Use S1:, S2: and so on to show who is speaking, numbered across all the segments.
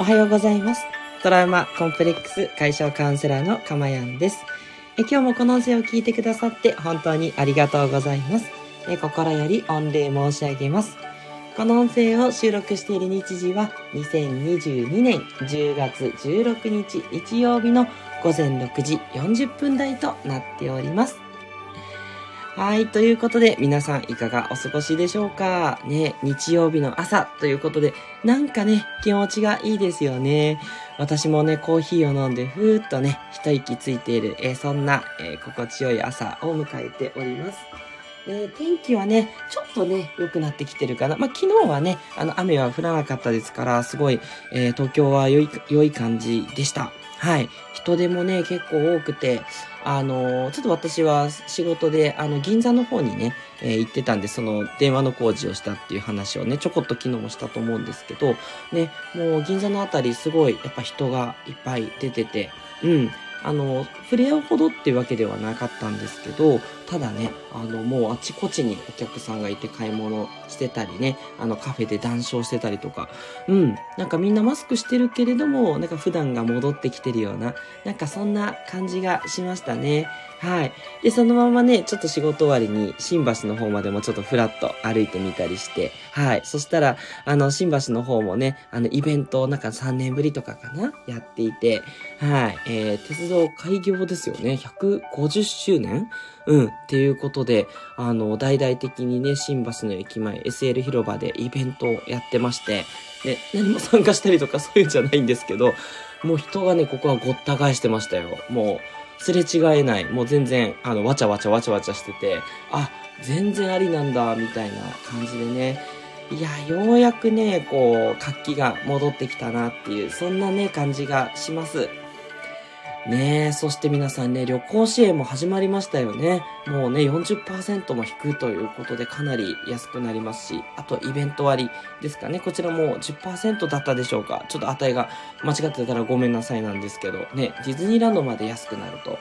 S1: おはようございます。トラウマコンプレックス解消カウンセラーのかまやんです。え今日もこの音声を聞いてくださって本当にありがとうございます。え心より御礼申し上げます。この音声を収録している日時は2022年10月16日日曜日の午前6時40分台となっております。はい。ということで、皆さんいかがお過ごしでしょうか？ね、日曜日の朝ということで、なんかね、気持ちがいいですよね。私もね、コーヒーを飲んで、ふーっとね、一息ついている、えーそんな、えー心地よい朝を迎えております。えー天気はね、ちょっとね、良くなってきてるかな。まあ、昨日はね、あの、雨は降らなかったですから、すごい、え東京は良い、良い感じでした。はい。人手もね、結構多くて、あのちょっと私は仕事で、あの、銀座の方にね、えー行ってたんで、その、電話の工事をしたっていう話をね、ちょこっと昨日もしたと思うんですけど、ね、もう銀座のあたりすごい、やっぱ人がいっぱい出てて、うん。あの、触れ合うほどっていうわけではなかったんですけど、ただね、あの、もうあちこちにお客さんがいて買い物してたりね、あの、カフェで談笑してたりとか、うん。なんかみんなマスクしてるけれども、なんか普段が戻ってきてるような、なんかそんな感じがしましたね。はい。で、そのままね、ちょっと仕事終わりに、新橋の方までもちょっとふらっと歩いてみたりして、はい。そしたら、あの、新橋の方もね、あの、イベントをなんか3年ぶりとかかなやっていて、はい。えー、鉄道開業ですよね。150周年うん。っていうことで、あの、大々的にね、新橋の駅前、SL 広場でイベントをやってまして、ね、何も参加したりとかそういうんじゃないんですけど、もう人がね、ここはごった返してましたよ。もう、すれ違えない。もう全然、あの、わちゃわちゃわちゃわちゃしてて、あ、全然ありなんだ、みたいな感じでね。いや、ようやくね、こう、活気が戻ってきたなっていう、そんなね、感じがします。ねえ、そして皆さんね、旅行支援も始まりましたよね。もうね、40%も引くということでかなり安くなりますし、あとイベント割ですかね。こちらも10%だったでしょうか。ちょっと値が間違ってたらごめんなさいなんですけど、ね、ディズニーランドまで安くなると。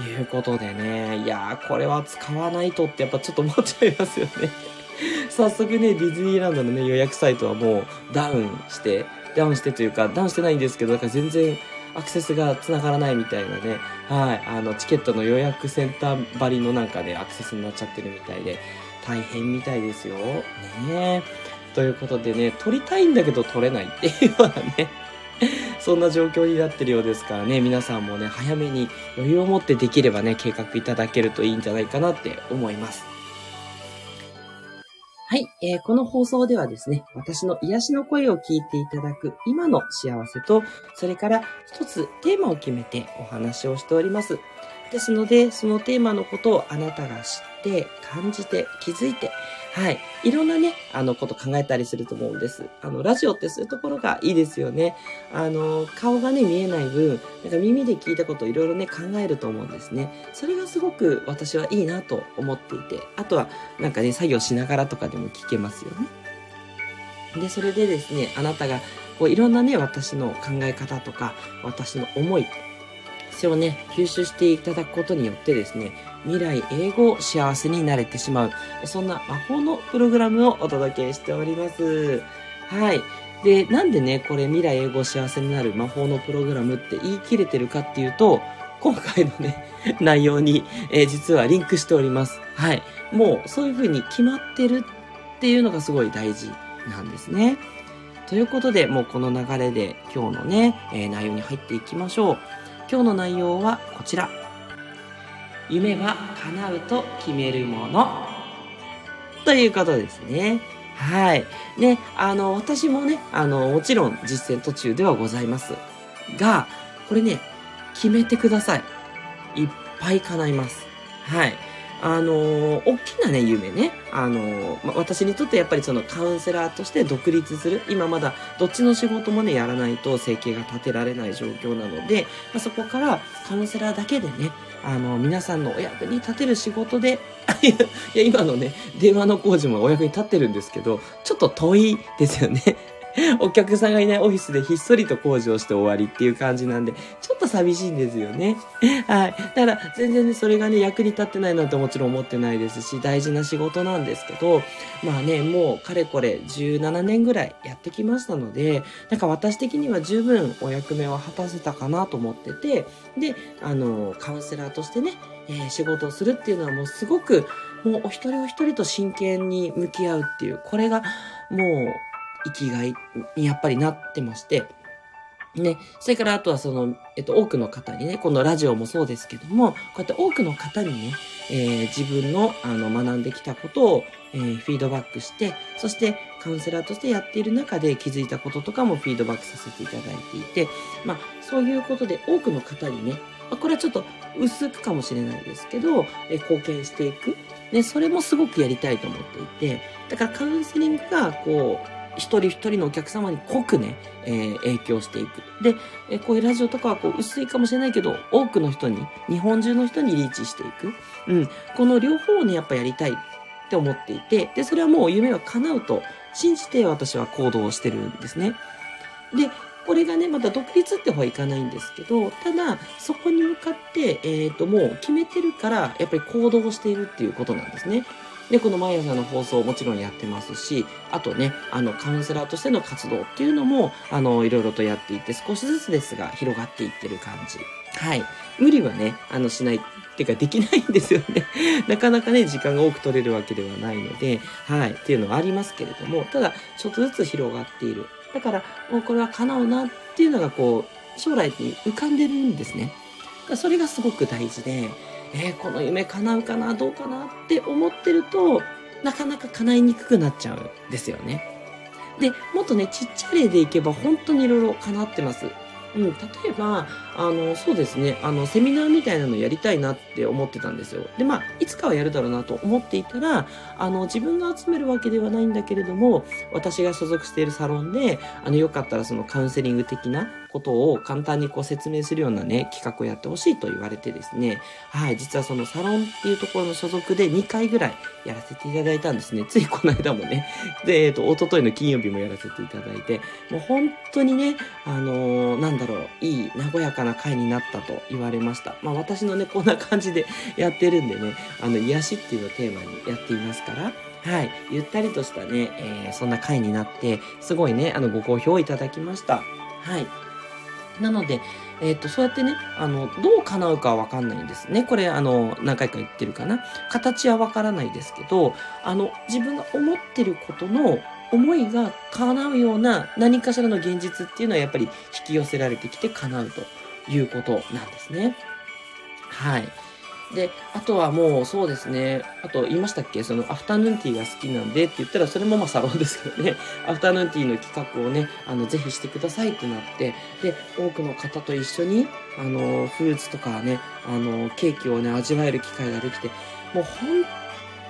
S1: いうことでね、いやー、これは使わないとってやっぱちょっと思っちゃいますよね。早速ね、ディズニーランドのね、予約サイトはもうダウンして、ダウンしてというか、ダウンしてないんですけど、だから全然アクセスが繋がらないみたいなね、はい、あの、チケットの予約センター張りのなんかでアクセスになっちゃってるみたいで、大変みたいですよ。ねえ。ということでね、撮りたいんだけど撮れないっていうようなね、そんな状況になってるようですからね、皆さんもね、早めに余裕を持ってできればね、計画いただけるといいんじゃないかなって思います。はい、えーこの放送ではですね、私の癒しの声を聞いていただく今の幸せと、それから一つテーマを決めてお話をしております。ですので、そのテーマのことをあなたが知って、感じて、気づいて、はい。いろんなね、あの、こと考えたりすると思うんです。あの、ラジオってそういうところがいいですよね。あの、顔がね、見えない分、なんか耳で聞いたことをいろいろね、考えると思うんですね。それがすごく私はいいなと思っていて、あとは、なんかね、作業しながらとかでも聞けますよね。で、それでですね、あなたが、こう、いろんなね、私の考え方とか、私の思い、それをね、吸収していただくことによってですね、未来英語幸せになれてしまう、そんな魔法のプログラムをお届けしております。はい。で、なんでね、これ未来英語幸せになる魔法のプログラムって言い切れてるかっていうと、今回のね、内容に、えー実はリンクしております。はい。もうそういう風に決まってるっていうのがすごい大事なんですね。ということで、もうこの流れで今日のね、えー内容に入っていきましょう。今日の内容はこちら。夢は叶うと決めるもの。ということですね。はい。ね、あの、私もね、あの、もちろん実践途中ではございます。が、これね、決めてください。いっぱい叶います。はい。あのー大きなね、夢ね。あのーま、私にとってやっぱりそのカウンセラーとして独立する。今まだどっちの仕事もね、やらないと生計が立てられない状況なので、まあ、そこからカウンセラーだけでね、あの、皆さんのお役に立てる仕事で、いや、いや今のね、電話の工事もお役に立ってるんですけど、ちょっと遠いですよね。お客さんがいないオフィスでひっそりと工事をして終わりっていう感じなんで、ちょっと寂しいんですよね。はい。だから全然ね、それがね、役に立ってないなんてもちろん思ってないですし、大事な仕事なんですけど、まあね、もうかれこれ17年ぐらいやってきましたので、なんか私的には十分お役目は果たせたかなと思ってて、で、あの、カウンセラーとしてね、えー、仕事をするっていうのはもうすごく、もうお一人お一人と真剣に向き合うっていう、これがもう生きがいにやっぱりなってまして、ね、それからあとはその、えっと、多くの方にね、このラジオもそうですけども、こうやって多くの方にね、えー、自分のあの学んできたことを、えー、フィードバックして、そしてカウンセラーとしてやっている中で気づいたこととかもフィードバックさせていただいていて、まあ、そういうことで多くの方にね、これはちょっと薄くかもしれないですけど、え貢献していく。ね、それもすごくやりたいと思っていて、だからカウンセリングが、こう、一人一人のお客様に濃くね、えー、影響していく。で、え、こういうラジオとかはこう薄いかもしれないけど、多くの人に、日本中の人にリーチしていく。うん。この両方をね、やっぱやりたいって思っていて、で、それはもう夢は叶うと信じて私は行動してるんですね。で、これがね、また独立って方はいかないんですけど、ただ、そこに向かって、えっ、ー、と、もう決めてるから、やっぱり行動をしているっていうことなんですね。で、この毎朝の放送もちろんやってますし、あとね、あの、カウンセラーとしての活動っていうのも、あの、いろいろとやっていて、少しずつですが、広がっていってる感じ。はい。無理はね、あの、しないっていうか、できないんですよね。なかなかね、時間が多く取れるわけではないので、はい。っていうのはありますけれども、ただ、ちょっとずつ広がっている。だから、もうこれは叶うなっていうのが、こう、将来に浮かんでるんですね。それがすごく大事で、えー、この夢叶うかなどうかなって思ってると、なかなか叶いにくくなっちゃうんですよね。で、もっとね、ちっちゃい例でいけば本当にいろいろ叶ってます。うん、例えば、あの、そうですね、あの、セミナーみたいなのやりたいなって思ってたんですよ。で、まあ、いつかはやるだろうなと思っていたら、あの、自分が集めるわけではないんだけれども、私が所属しているサロンで、あの、よかったらそのカウンセリング的なことを簡単にこう説明するようなね、企画をやってほしいと言われてですね、はい、実はそのサロンっていうところの所属で2回ぐらいやらせていただいたんですね。ついこの間もね、で、えっ、ー、と、おとといの金曜日もやらせていただいて、もう本当にね、あのー、なんだろう、いい、和やかな会になったと言われました。まあ私のね、こんな感じでやってるんでね、あの、癒しっていうのをテーマにやっていますから、はい。ゆったりとしたね、えー、そんな回になって、すごいね、あの、ご好評いただきました。はい。なので、えっ、ー、と、そうやってね、あの、どう叶うかはわかんないんですね。これ、あの、何回か言ってるかな。形はわからないですけど、あの、自分が思ってることの思いが叶うような何かしらの現実っていうのはやっぱり引き寄せられてきて叶うということなんですね。はい。で、あとはもうそうですね。あと言いましたっけ？そのアフタヌーンティーが好きなんでって言ったらそれもまあサロンですけどね。アフタヌーンティーの企画をね、あの、ぜひしてくださいってなって、で、多くの方と一緒に、あの、フルーツとかね、あの、ケーキをね、味わえる機会ができて、もう本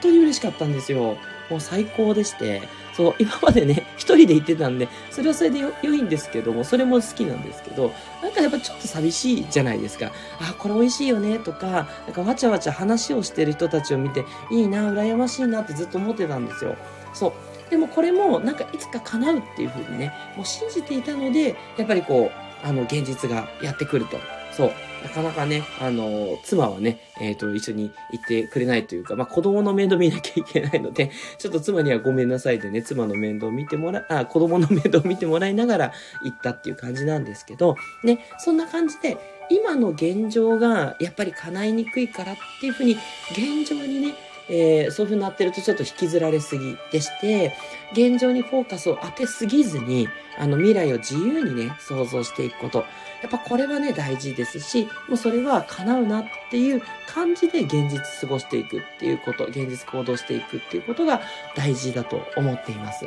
S1: 当に嬉しかったんですよ。もう最高でして、そう、今までね、一人で行ってたんで、それはそれで良いんですけども、それも好きなんですけど、なんかやっぱちょっと寂しいじゃないですか。あ、これ美味しいよね、とか、なんかわちゃわちゃ話をしてる人たちを見て、いいな、羨ましいなってずっと思ってたんですよ。そう。でもこれも、なんかいつか叶うっていう風にね、もう信じていたので、やっぱりこう、あの、現実がやってくると。そう。なかなかね、あの、妻はね、えっ、ー、と、一緒に行ってくれないというか、まあ、子供の面倒見なきゃいけないので、ちょっと妻にはごめんなさいでね、妻の面倒を見てもら、あ、子供の面倒を見てもらいながら行ったっていう感じなんですけど、ね、そんな感じで、今の現状がやっぱり叶いにくいからっていうふうに、現状にね、えー、そういう風になってるとちょっと引きずられすぎでして、現状にフォーカスを当てすぎずに、あの未来を自由にね、想像していくこと。やっぱこれはね、大事ですし、もうそれは叶うなっていう感じで現実過ごしていくっていうこと、現実行動していくっていうことが大事だと思っています。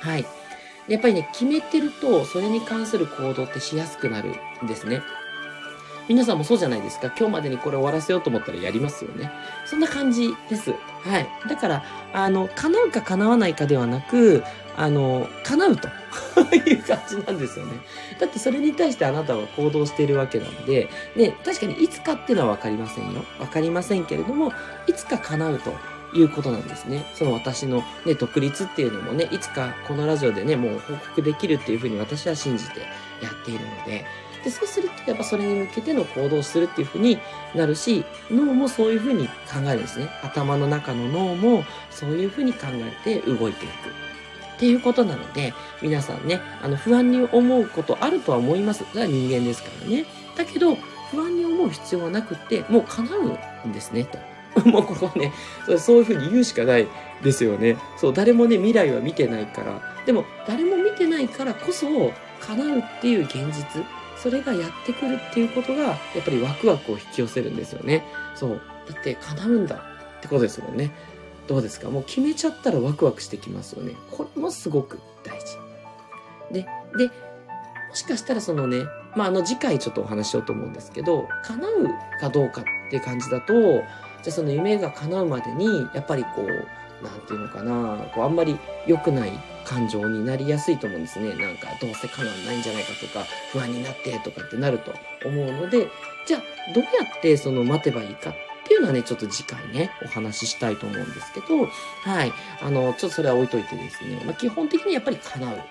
S1: はい。やっぱりね、決めてると、それに関する行動ってしやすくなるんですね。皆さんもそうじゃないですか。今日までにこれ終わらせようと思ったらやりますよね。そんな感じです。はい。だから、あの、叶うか叶わないかではなく、あの、叶うと いう感じなんですよね。だってそれに対してあなたは行動しているわけなんで、ね、確かにいつかっていうのはわかりませんよ。わかりませんけれども、いつか叶うということなんですね。その私のね、独立っていうのもね、いつかこのラジオでね、もう報告できるっていうふうに私は信じてやっているので、で、そうするとやっぱそれに向けての行動をするっていうふうになるし、脳もそういうふうに考えるんですね。頭の中の脳もそういうふうに考えて動いていく。っていうことなので、皆さんね、あの、不安に思うことあるとは思います。それは人間ですからね。だけど、不安に思う必要はなくって、もう叶うんですね、と。もうここね、そういうふうに言うしかないですよね。そう、誰もね、未来は見てないから。でも、誰も見てないからこそ、叶うっていう現実。それがやってくるっていうことが、やっぱりワクワクを引き寄せるんですよね。そう。だって叶うんだってことですもんね。どうですか？もう決めちゃったらワクワクしてきますよね。これもすごく大事。で、で、もしかしたらそのね、まあ、あの次回ちょっとお話しようと思うんですけど、叶うかどうかっていう感じだと、じゃあその夢が叶うまでに、やっぱりこう、なんていうのかな、こうあんまり良くない感情になりやすいと思うんですね。なんか、どうせ叶わないんじゃないかとか、不安になってとかってなると思うので、じゃあ、どうやってその待てばいいかっていうのはね、ちょっと次回ね、お話ししたいと思うんですけど、はい。あの、ちょっとそれは置いといてですね、まあ、基本的にやっぱり叶う。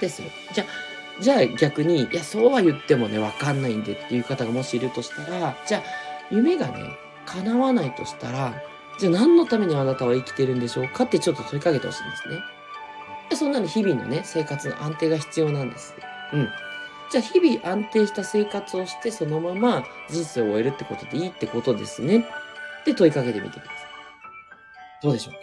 S1: ですよ。じゃあ、じゃあ逆に、いや、そうは言ってもね、わかんないんでっていう方がもしいるとしたら、じゃあ、夢がね、叶わないとしたら、じゃあ何のためにあなたは生きてるんでしょうかってちょっと問いかけてほしいんですね。そんなに日々のね、生活の安定が必要なんです。うん。じゃあ日々安定した生活をしてそのまま人生を終えるってことでいいってことですね。って問いかけてみてください。どうでしょう？か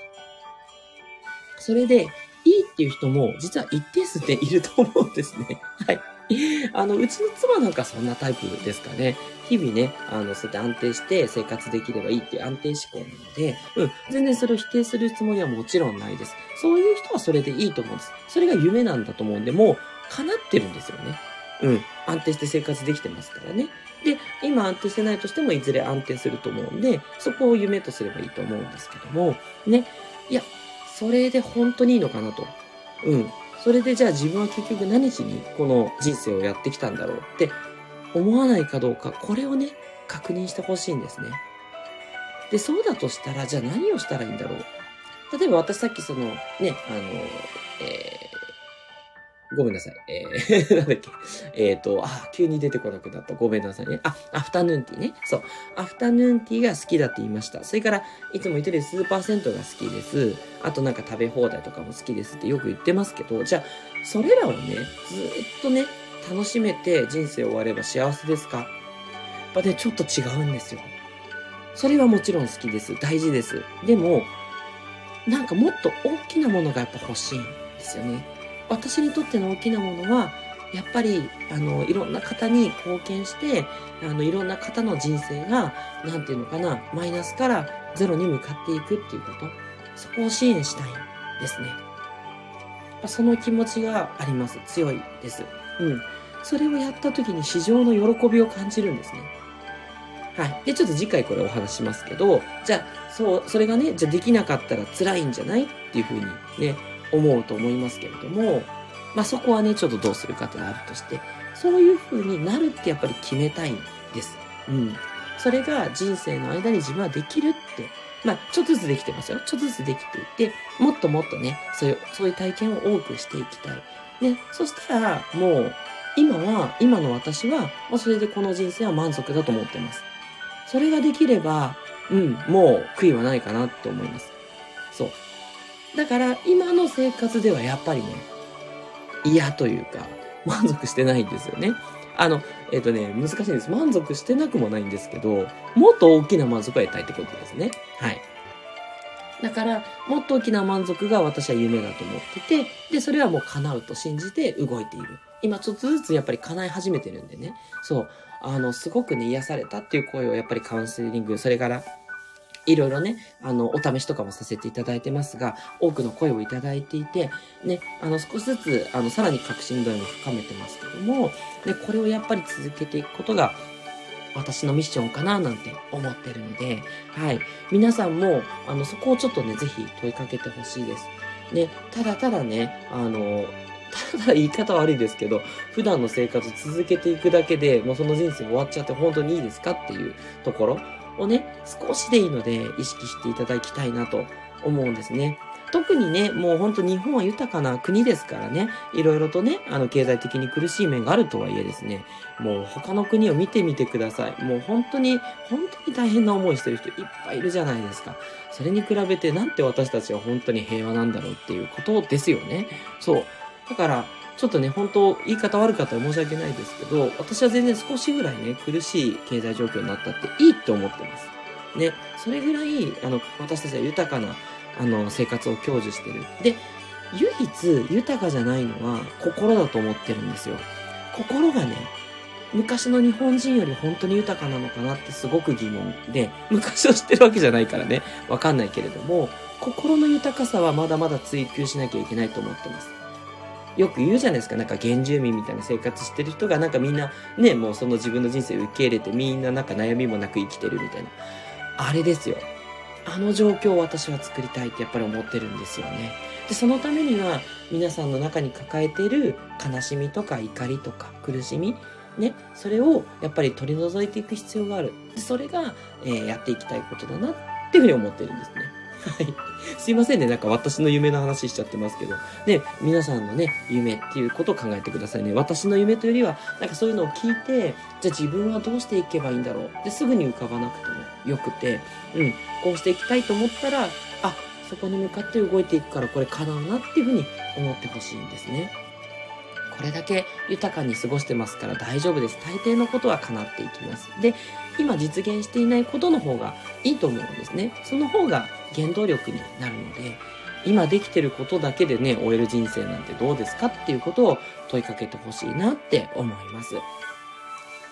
S1: それで、いいっていう人も実は一定数でいると思うんですね。はい。あの、うちの妻なんかそんなタイプですかね。日々ね、あの、そうやって安定して生活できればいいっていう安定志向なので、うん、全然それを否定するつもりはもちろんないです。そういう人はそれでいいと思うんです。それが夢なんだと思うんで、もう、叶ってるんですよね。うん、安定して生活できてますからね。で、今安定してないとしても、いずれ安定すると思うんで、そこを夢とすればいいと思うんですけども、ね、いや、それで本当にいいのかなと。うん。それでじゃあ自分は結局何しにこの人生をやってきたんだろうって思わないかどうか、これをね、確認してほしいんですね。で、そうだとしたら、じゃあ何をしたらいいんだろう。例えば私さっきその、ね、あの、えー、ごめんなさい。えー、なんだっけ。えっ、ー、と、あ、急に出てこなくなった。ごめんなさいね。あ、アフタヌーンティーね。そう。アフタヌーンティーが好きだって言いました。それから、いつも言ってるスーパー銭湯が好きです。あとなんか食べ放題とかも好きですってよく言ってますけど、じゃあ、それらをね、ずっとね、楽しめて人生終われば幸せですか？やっぱね、ちょっと違うんですよ。それはもちろん好きです。大事です。でも、なんかもっと大きなものがやっぱ欲しいんですよね。私にとっての大きなものは、やっぱり、あの、いろんな方に貢献して、あの、いろんな方の人生が、なんていうのかな、マイナスからゼロに向かっていくっていうこと。そこを支援したいんですね。その気持ちがあります。強いです。うん。それをやった時に市場の喜びを感じるんですね。はい。で、ちょっと次回これお話しますけど、じゃあ、そう、それがね、じゃあできなかったら辛いんじゃない？っていうふうにね、思うと思いますけれども、まあそこはね、ちょっとどうするかってあるとして、そういうふうになるってやっぱり決めたいんです。うん。それが人生の間に自分はできるって、まあ、ちょっとずつできてますよ。ちょっとずつできていて、もっともっとね、そういう、そういう体験を多くしていきたい。ね、そしたら、もう、今は、今の私は、もうそれでこの人生は満足だと思ってます。それができれば、うん、もう悔いはないかなって思います。そう。だから、今の生活ではやっぱりね、嫌というか、満足してないんですよね。あの、えっ、ー、とね、難しいんです。満足してなくもないんですけど、もっと大きな満足を得たいってことですね。はい。だから、もっと大きな満足が私は夢だと思ってて、で、それはもう叶うと信じて動いている。今ちょっとずつやっぱり叶い始めてるんでね。そう。あの、すごくね、癒されたっていう声をやっぱりカウンセリング、それからいろいろね、あの、お試しとかもさせていただいてますが、多くの声をいただいていて、ね、あの、少しずつ、あの、さらに確信度合いも深めてますけども、ね、これをやっぱり続けていくことが、私のミッションかななんて思ってるので、はい。皆さんも、あの、そこをちょっとね、ぜひ問いかけてほしいです。ね、ただただね、あの、ただ言い方悪いですけど、普段の生活続けていくだけでもうその人生終わっちゃって本当にいいですかっていうところ。をね、少しでいいので意識していただきたいなと思うんですね。特にね、もうほんと日本は豊かな国ですからね、いろいろとね、あの、経済的に苦しい面があるとはいえですね、もう他の国を見てみてください。もう本当に、本当に大変な思いしてる人いっぱいいるじゃないですか。それに比べてなんて私たちは本当に平和なんだろうっていうことですよね。そう。だから、ちょっとね、本当言い方悪かったら申し訳ないですけど、私は全然少しぐらいね、苦しい経済状況になったっていいって思ってます。ね、それぐらい、あの、私たちは豊かなあの、生活を享受してる。で、唯一豊かじゃないのは心だと思ってるんですよ。心がね、昔の日本人より本当に豊かなのかなってすごく疑問で、昔を知ってるわけじゃないからね、わかんないけれども、心の豊かさはまだまだ追求しなきゃいけないと思ってます。よく言うじゃないですか。なんか原住民みたいな生活してる人がなんかみんなね、もうその自分の人生を受け入れてみんななんか悩みもなく生きてるみたいな。あれですよ。あの状況を私は作りたいってやっぱり思ってるんですよね。で、そのためには皆さんの中に抱えている悲しみとか怒りとか苦しみ、ね、それをやっぱり取り除いていく必要がある。で、それが、えー、やっていきたいことだなっていうふうに思ってるんですね。はい。すいませんね。なんか私の夢の話しちゃってますけど。ね、皆さんのね、夢っていうことを考えてくださいね。私の夢というよりは、なんかそういうのを聞いて、じゃあ自分はどうしていけばいいんだろう。で、すぐに浮かばなくてもよくて、うん、こうしていきたいと思ったら、あ、そこに向かって動いていくからこれ叶うなっていうふうに思ってほしいんですね。これだけ豊かに過ごしてますから大丈夫です。大抵のことは叶っていきます。で、今実現していないことの方がいいと思うんですね。その方が原動力になるので、今できてることだけでね、終える人生なんてどうですかっていうことを問いかけてほしいなって思います。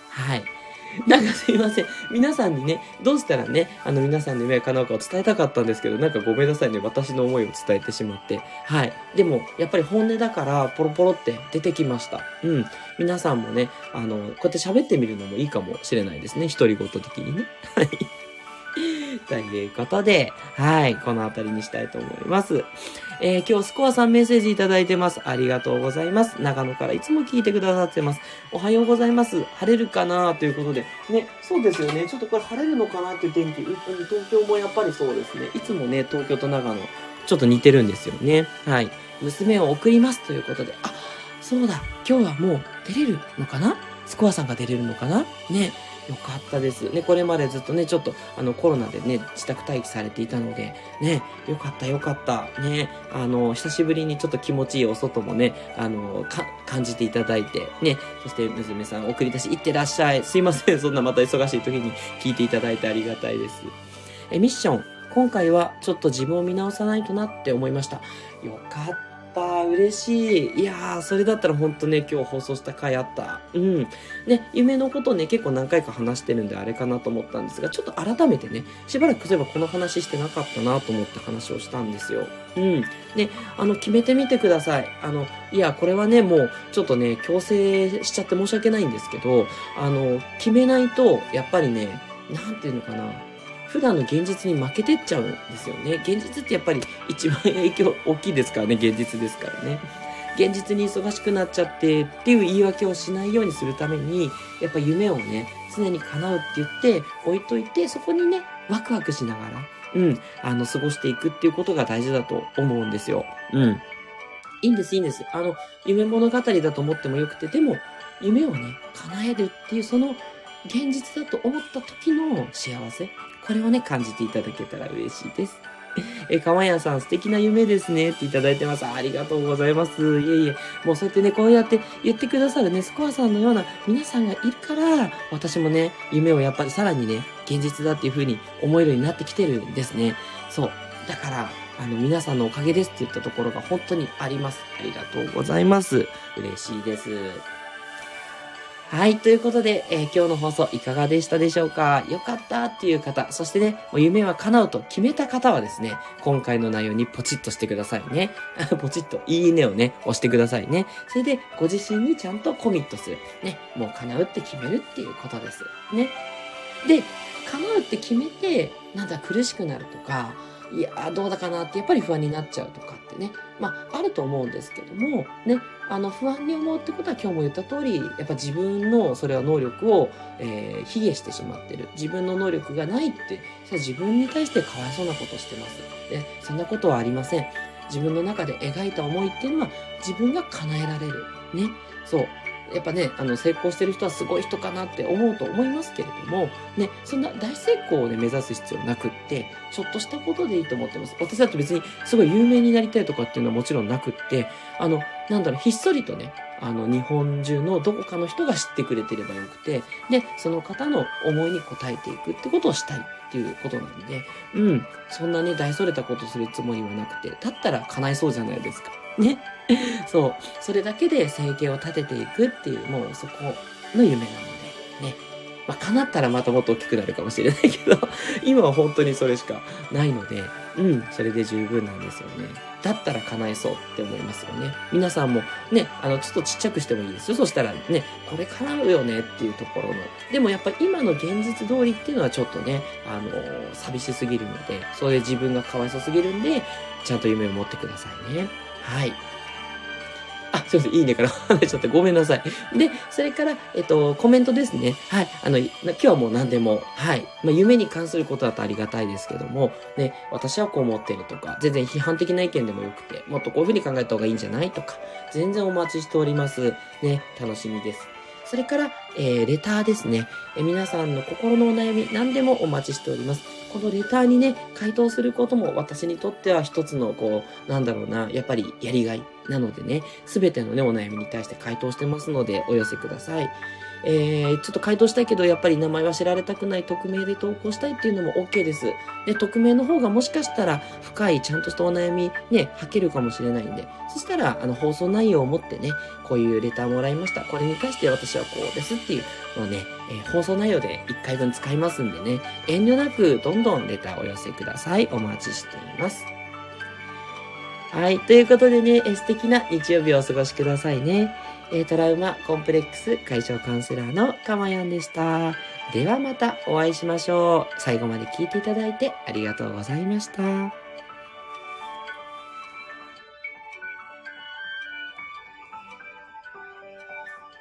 S1: はい。なんかすいません。皆さんにね、どうしたらね、あの皆さんの夢が叶うかを伝えたかったんですけど、なんかごめんなさいね。私の思いを伝えてしまって。はい。でも、やっぱり本音だから、ポロポロって出てきました。うん。皆さんもね、あの、こうやって喋ってみるのもいいかもしれないですね。独り言的にね。はい。ということで、はい、この辺りにしたいと思います。えー、今日スコアさんメッセージいただいてます。ありがとうございます。長野からいつも聞いてくださってます。おはようございます。晴れるかなということで。ね、そうですよね。ちょっとこれ晴れるのかなっていう天気。東京もやっぱりそうですね。いつもね、東京と長野、ちょっと似てるんですよね。はい。娘を送りますということで。あ、そうだ。今日はもう出れるのかな？スコアさんが出れるのかな？ね。よかったです。ね、これまでずっとね、ちょっとあのコロナでね、自宅待機されていたので、ね、よかったよかった。ね、あの、久しぶりにちょっと気持ちいいお外もね、あの、感じていただいて、ね、そして娘さん送り出し行ってらっしゃい。すいません、そんなまた忙しい時に聞いていただいてありがたいです。え、ミッション。今回はちょっと自分を見直さないとなって思いました。よかった。った。嬉しい。いやーそれだったら本当ね今日放送した回あった。うん。ね夢のことね結構何回か話してるんであれかなと思ったんですがちょっと改めてねしばらくそういえばこの話してなかったなと思って話をしたんですよ。うん。ねあの決めてみてください。あのいやこれはねもうちょっとね強制しちゃって申し訳ないんですけどあの決めないとやっぱりねなんていうのかな。普段の現実に負けてっちゃうんですよね。現実ってやっぱり一番影響大きいですからね、現実ですからね。現実に忙しくなっちゃってっていう言い訳をしないようにするために、やっぱ夢をね、常に叶うって言って置いといて、そこにね、ワクワクしながら、うん、あの、過ごしていくっていうことが大事だと思うんですよ。うん。いいんです、いいんです。あの、夢物語だと思ってもよくて、でも、夢をね、叶えるっていう、その、現実だと思った時の幸せ。これをね、感じていただけたら嬉しいです。え、かまやさん素敵な夢ですねっていただいてます。ありがとうございます。いえいえ、もうそうやってね、こうやって言ってくださるね、スコアさんのような皆さんがいるから、私もね、夢をやっぱりさらにね、現実だっていう風に思えるようになってきてるんですね。そう。だから、あの、皆さんのおかげですって言ったところが本当にあります。ありがとうございます。嬉しいです。はい。ということで、えー、今日の放送いかがでしたでしょうか？よかったっていう方、そしてね、もう夢は叶うと決めた方はですね、今回の内容にポチッとしてくださいね。ポチッといいねをね、押してくださいね。それで、ご自身にちゃんとコミットする。ね。もう叶うって決めるっていうことです。ね。で、叶うって決めて、なんだ苦しくなるとか、いやどうだかなってやっぱり不安になっちゃうとかってね、まあ、あると思うんですけども、ね、あの、不安に思うってことは今日も言った通り、やっぱ自分の、それは能力を、えー、卑下してしまってる。自分の能力がないって、それ自分に対してかわいそうなことしてます。ね、そんなことはありません。自分の中で描いた思いっていうのは自分が叶えられる。ね。そう。やっぱね、あの、成功してる人はすごい人かなって思うと思いますけれども、ね、そんな大成功をね、目指す必要なくって、ちょっとしたことでいいと思ってます。私だと別にすごい有名になりたいとかっていうのはもちろんなくって、あの、なんだろう、ひっそりとね、あの、日本中のどこかの人が知ってくれてればよくて、で、その方の思いに応えていくってことをしたいっていうことなんで、うん、そんなね、大それたことするつもりはなくて、だったら叶えそうじゃないですか。ね。そう。それだけで生計を立てていくっていう、もうそこの夢なので、ね。まあ、叶ったらまたもっと大きくなるかもしれないけど、今は本当にそれしかないので、うん、それで十分なんですよね。だったら叶えそうって思いますよね。皆さんもね、あの、ちょっとちっちゃくしてもいいですよ。そしたらね、これ叶うよねっていうところの。でもやっぱ今の現実通りっていうのはちょっとね、あの、寂しすぎるので、それで自分がかわいそうすぎるんで、ちゃんと夢を持ってくださいね。はい。あ、すいません。いいねから離れちゃってごめんなさい。で、それから、えっと、コメントですね。はい。あの、今日はもう何でも、はい。まあ、夢に関することだとありがたいですけども、ね、私はこう思ってるとか、全然批判的な意見でもよくて、もっとこういうふうに考えた方がいいんじゃないとか、全然お待ちしております。ね、楽しみです。それから、えー、レターですね、え、皆さんの心のお悩み、何でもお待ちしております。このレターにね、回答することも私にとっては一つの、こう、なんだろうな、やっぱりやりがいなのでね、すべてのね、お悩みに対して回答してますので、お寄せください。えー、ちょっと回答したいけど、やっぱり名前は知られたくない匿名で投稿したいっていうのも OK です。で、匿名の方がもしかしたら深い、ちゃんとしたお悩みね、吐けるかもしれないんで、そしたら、あの、放送内容をもってね、こういうレターもらいました。これに関して私はこうですっていうのをね、えー、放送内容で1回分使いますんでね、遠慮なくどんどんレターをお寄せください。お待ちしています。はい。ということでね、え素敵な日曜日をお過ごしくださいね。えトラウマコンプレックス解消カウンセラーのかまやんでした。ではまたお会いしましょう。最後まで聞いていただいてありがとうございました。